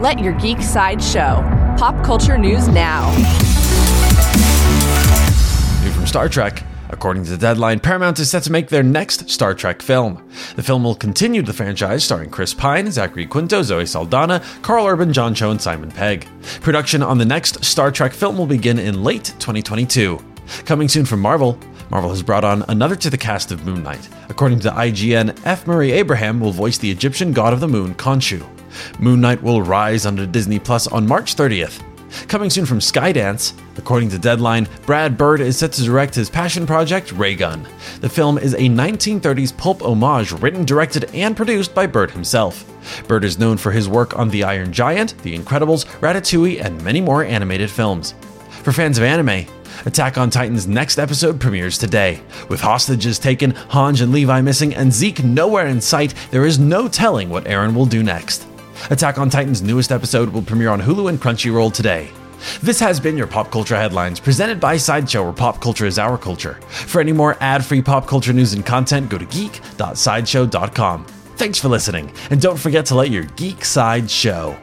Let your geek side show. Pop culture news now. New from Star Trek. According to the Deadline, Paramount is set to make their next Star Trek film. The film will continue the franchise starring Chris Pine, Zachary Quinto, Zoe Saldana, Karl Urban, John Cho, and Simon Pegg. Production on the next Star Trek film will begin in late 2022. Coming soon from Marvel, Marvel has brought on another to the cast of Moon Knight. According to IGN, F. Murray Abraham will voice the Egyptian god of the moon, Khonshu. Moon Knight will rise under Disney Plus on March 30th. Coming soon from Skydance, according to Deadline, Brad Bird is set to direct his passion project, Ray Gunn. The film is a 1930s pulp homage written, directed, and produced by Bird himself. Bird is known for his work on The Iron Giant, The Incredibles, Ratatouille, and many more animated films. For fans of anime, Attack on Titan's next episode premieres today. With hostages taken, Hange and Levi missing, and Zeke nowhere in sight, there is no telling what Eren will do next. Attack on Titan's newest episode will premiere on Hulu and Crunchyroll today. This has been your Pop Culture Headlines, presented by Sideshow, where pop culture is our culture. For any more ad free pop culture news and content, go to geek.sideshow.com. Thanks for listening, and don't forget to let your geek side show.